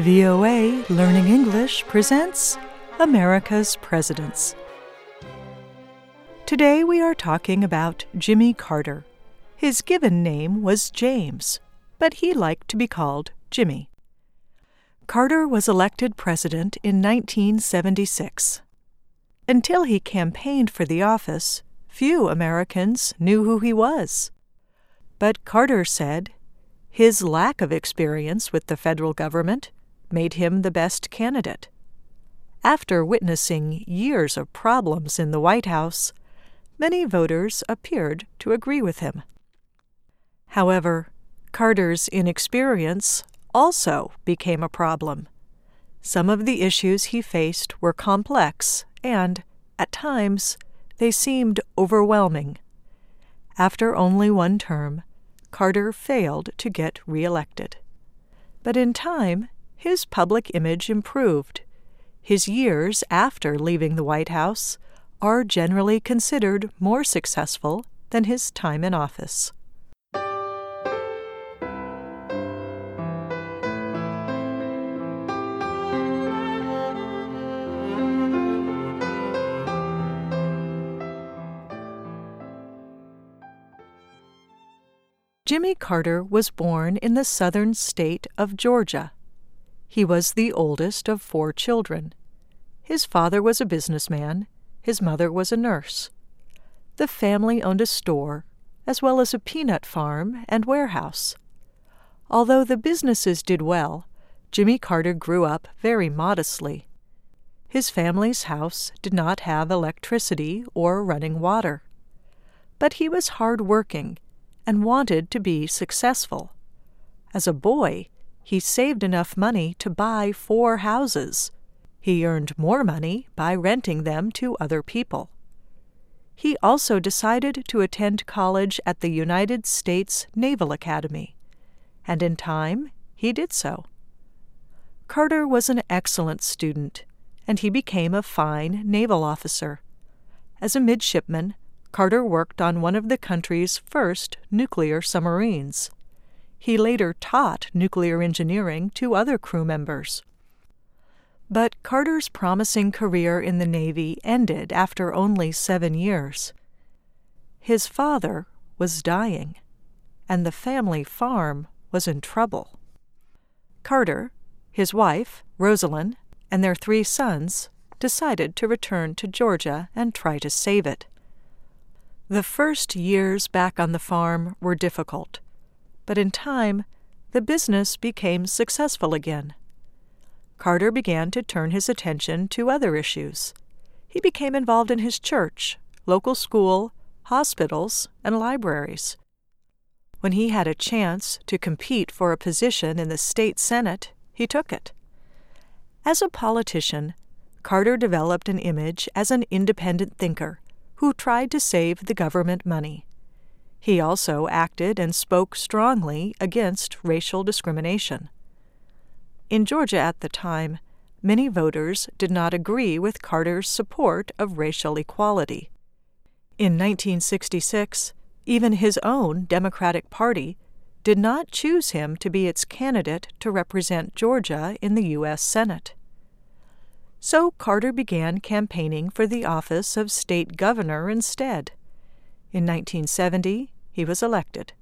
VOA Learning English presents America's Presidents. Today we are talking about Jimmy Carter. His given name was James, but he liked to be called Jimmy. Carter was elected president in 1976. Until he campaigned for the office, few Americans knew who he was. But Carter said his lack of experience with the federal government made him the best candidate. After witnessing years of problems in the White House, many voters appeared to agree with him. However, Carter's inexperience also became a problem. Some of the issues he faced were complex and, at times, they seemed overwhelming. After only one term, Carter failed to get reelected. But in time, his public image improved. His years after leaving the White House are generally considered more successful than his time in office. Jimmy Carter was born in the southern state of Georgia. He was the oldest of four children. His father was a businessman, his mother was a nurse. The family owned a store, as well as a peanut farm and warehouse. Although the businesses did well, Jimmy Carter grew up very modestly. His family's house did not have electricity or running water. But he was hard working and wanted to be successful. As a boy, he saved enough money to buy four houses. He earned more money by renting them to other people. He also decided to attend college at the United States Naval Academy, and in time he did so. Carter was an excellent student, and he became a fine naval officer. As a midshipman, Carter worked on one of the country's first nuclear submarines. He later taught nuclear engineering to other crew members. But Carter's promising career in the Navy ended after only seven years. His father was dying, and the family farm was in trouble. Carter, his wife, Rosalynn, and their three sons decided to return to Georgia and try to save it. The first years back on the farm were difficult, but in time, the business became successful again. Carter began to turn his attention to other issues. He became involved in his church, local school, hospitals, and libraries. When he had a chance to compete for a position in the state senate, he took it. As a politician, Carter developed an image as an independent thinker who tried to save the government money. He also acted and spoke strongly against racial discrimination. In Georgia at the time, many voters did not agree with Carter's support of racial equality. In 1966, even his own Democratic Party did not choose him to be its candidate to represent Georgia in the U.S. Senate. So Carter began campaigning for the office of state governor instead. In 1970, he was elected.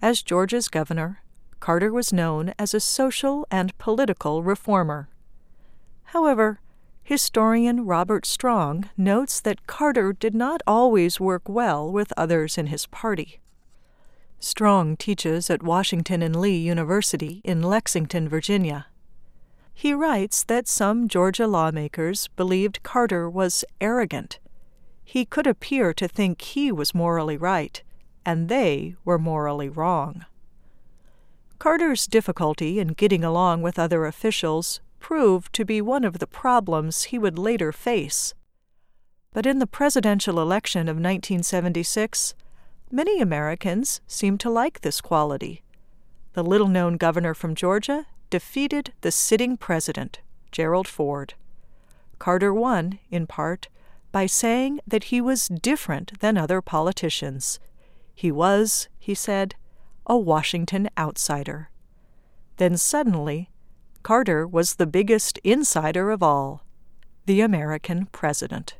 As Georgia's governor, Carter was known as a social and political reformer. However, historian Robert Strong notes that Carter did not always work well with others in his party. Strong teaches at Washington and Lee University in Lexington, Virginia. He writes that some Georgia lawmakers believed Carter was arrogant. He could appear to think he was morally right, and they were morally wrong. Carter's difficulty in getting along with other officials proved to be one of the problems he would later face. But in the presidential election of 1976, many Americans seemed to like this quality. The little known governor from Georgia defeated the sitting president, Gerald Ford. Carter won, in part, by saying that he was different than other politicians. He was, he said, a Washington outsider. Then suddenly, Carter was the biggest insider of all the American president.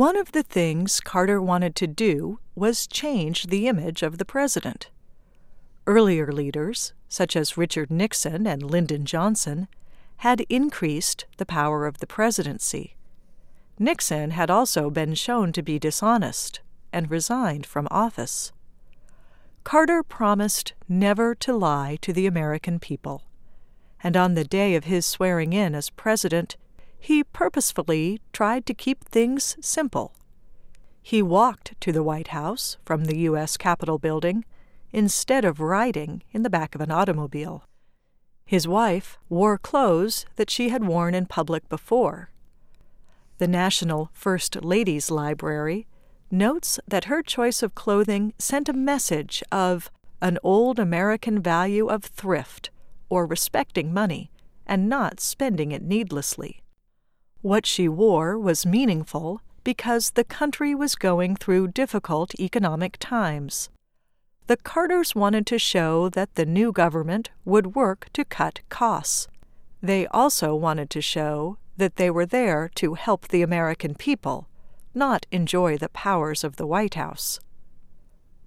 One of the things Carter wanted to do was change the image of the president. Earlier leaders, such as Richard Nixon and Lyndon Johnson, had increased the power of the presidency. Nixon had also been shown to be dishonest and resigned from office. Carter promised never to lie to the American people, and on the day of his swearing in as president, he purposefully tried to keep things simple. He walked to the White House from the U.S. Capitol building instead of riding in the back of an automobile. His wife wore clothes that she had worn in public before. The National First Ladies Library notes that her choice of clothing sent a message of an old American value of thrift or respecting money and not spending it needlessly. What she wore was meaningful because the country was going through difficult economic times. The Carters wanted to show that the new government would work to cut costs. They also wanted to show that they were there to help the American people, not enjoy the powers of the White House.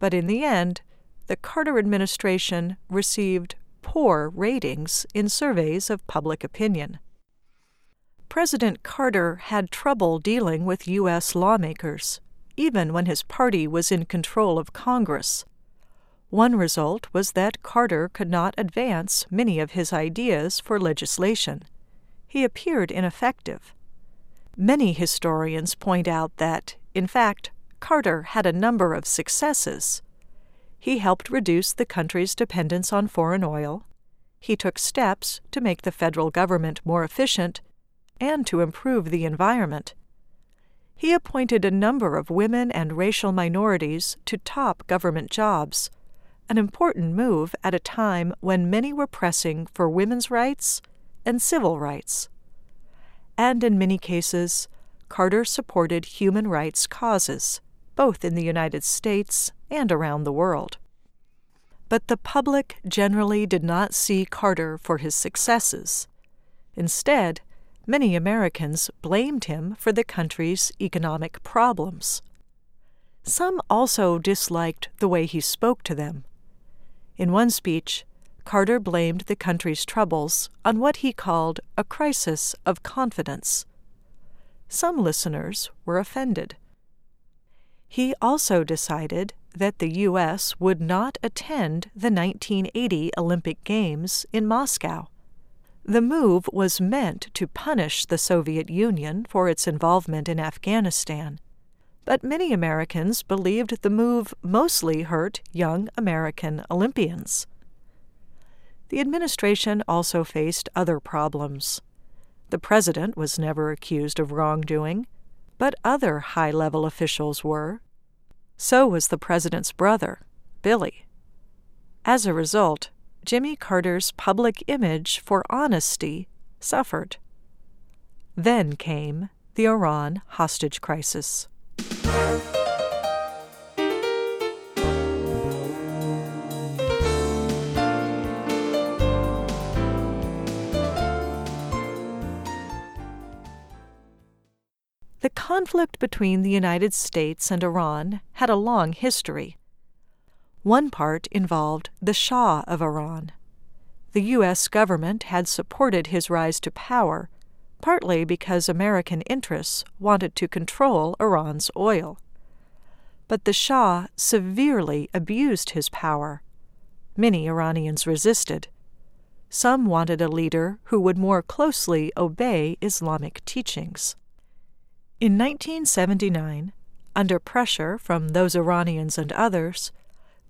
But in the end, the Carter administration received poor ratings in surveys of public opinion. President Carter had trouble dealing with U.S. lawmakers, even when his party was in control of Congress. One result was that Carter could not advance many of his ideas for legislation. He appeared ineffective. Many historians point out that, in fact, Carter had a number of successes. He helped reduce the country's dependence on foreign oil. He took steps to make the federal government more efficient and to improve the environment. He appointed a number of women and racial minorities to top government jobs, an important move at a time when many were pressing for women's rights and civil rights. And in many cases, Carter supported human rights causes, both in the United States and around the world. But the public generally did not see Carter for his successes. Instead, many Americans blamed him for the country's economic problems. Some also disliked the way he spoke to them. In one speech, Carter blamed the country's troubles on what he called a crisis of confidence. Some listeners were offended. He also decided that the U.S. would not attend the 1980 Olympic Games in Moscow. The move was meant to punish the Soviet Union for its involvement in Afghanistan. But many Americans believed the move mostly hurt young American Olympians. The administration also faced other problems. The president was never accused of wrongdoing, but other high level officials were. So was the president's brother, Billy. As a result, Jimmy Carter's public image for honesty suffered. Then came the Iran hostage crisis. The conflict between the United States and Iran had a long history. One part involved the Shah of Iran. The U.S. government had supported his rise to power, partly because American interests wanted to control Iran's oil. But the Shah severely abused his power. Many Iranians resisted. Some wanted a leader who would more closely obey Islamic teachings. In 1979, under pressure from those Iranians and others,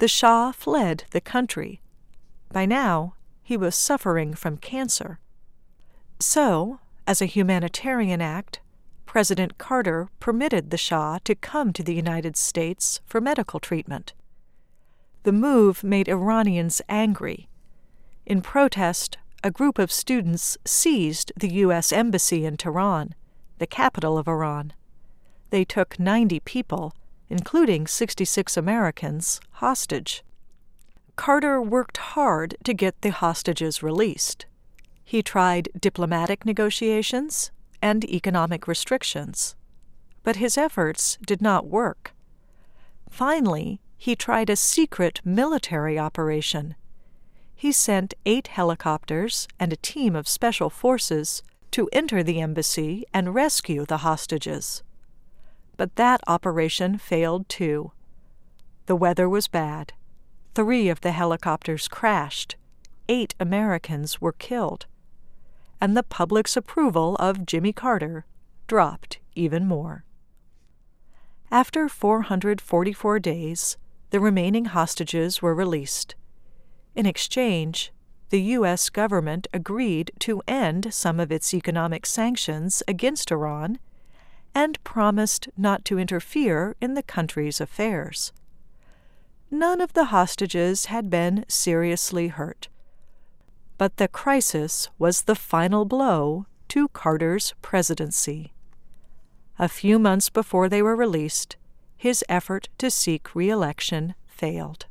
the Shah fled the country. By now, he was suffering from cancer. So, as a humanitarian act, President Carter permitted the Shah to come to the United States for medical treatment. The move made Iranians angry. In protest, a group of students seized the U.S. Embassy in Tehran, the capital of Iran. They took 90 people, including 66 Americans, hostage. Carter worked hard to get the hostages released. He tried diplomatic negotiations and economic restrictions, but his efforts did not work. Finally, he tried a secret military operation. He sent eight helicopters and a team of special forces to enter the embassy and rescue the hostages. But that operation failed too. The weather was bad. Three of the helicopters crashed. Eight Americans were killed. And the public's approval of Jimmy Carter dropped even more. After 444 days, the remaining hostages were released. In exchange, the U.S. government agreed to end some of its economic sanctions against Iran and promised not to interfere in the country's affairs. None of the hostages had been seriously hurt. But the crisis was the final blow to Carter's presidency. A few months before they were released, his effort to seek re election failed.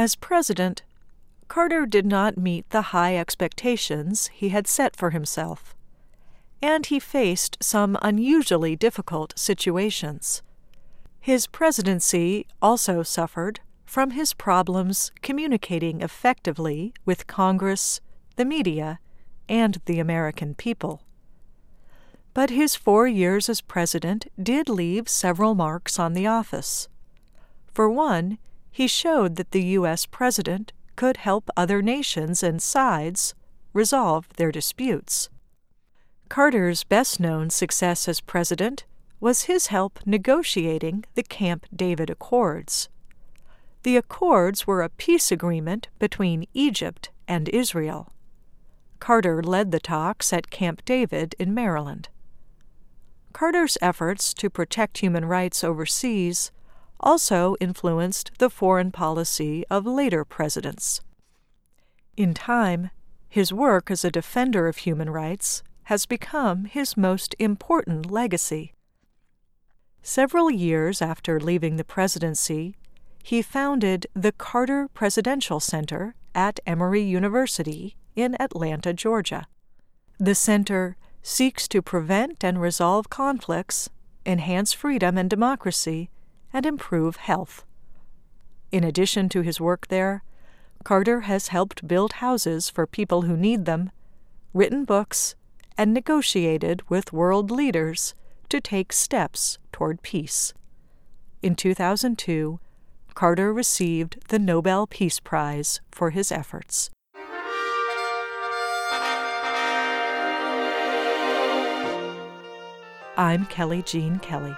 As president, Carter did not meet the high expectations he had set for himself, and he faced some unusually difficult situations. His presidency also suffered from his problems communicating effectively with Congress, the media, and the American people. But his four years as president did leave several marks on the office. For one, he showed that the U.S. president could help other nations and sides resolve their disputes. Carter's best known success as president was his help negotiating the Camp David Accords. The Accords were a peace agreement between Egypt and Israel. Carter led the talks at Camp David in Maryland. Carter's efforts to protect human rights overseas also influenced the foreign policy of later presidents. In time, his work as a defender of human rights has become his most important legacy. Several years after leaving the presidency, he founded the Carter Presidential Center at Emory University in Atlanta, Georgia. The center seeks to prevent and resolve conflicts, enhance freedom and democracy, and improve health. In addition to his work there, Carter has helped build houses for people who need them, written books, and negotiated with world leaders to take steps toward peace. In 2002, Carter received the Nobel Peace Prize for his efforts. I'm Kelly Jean Kelly.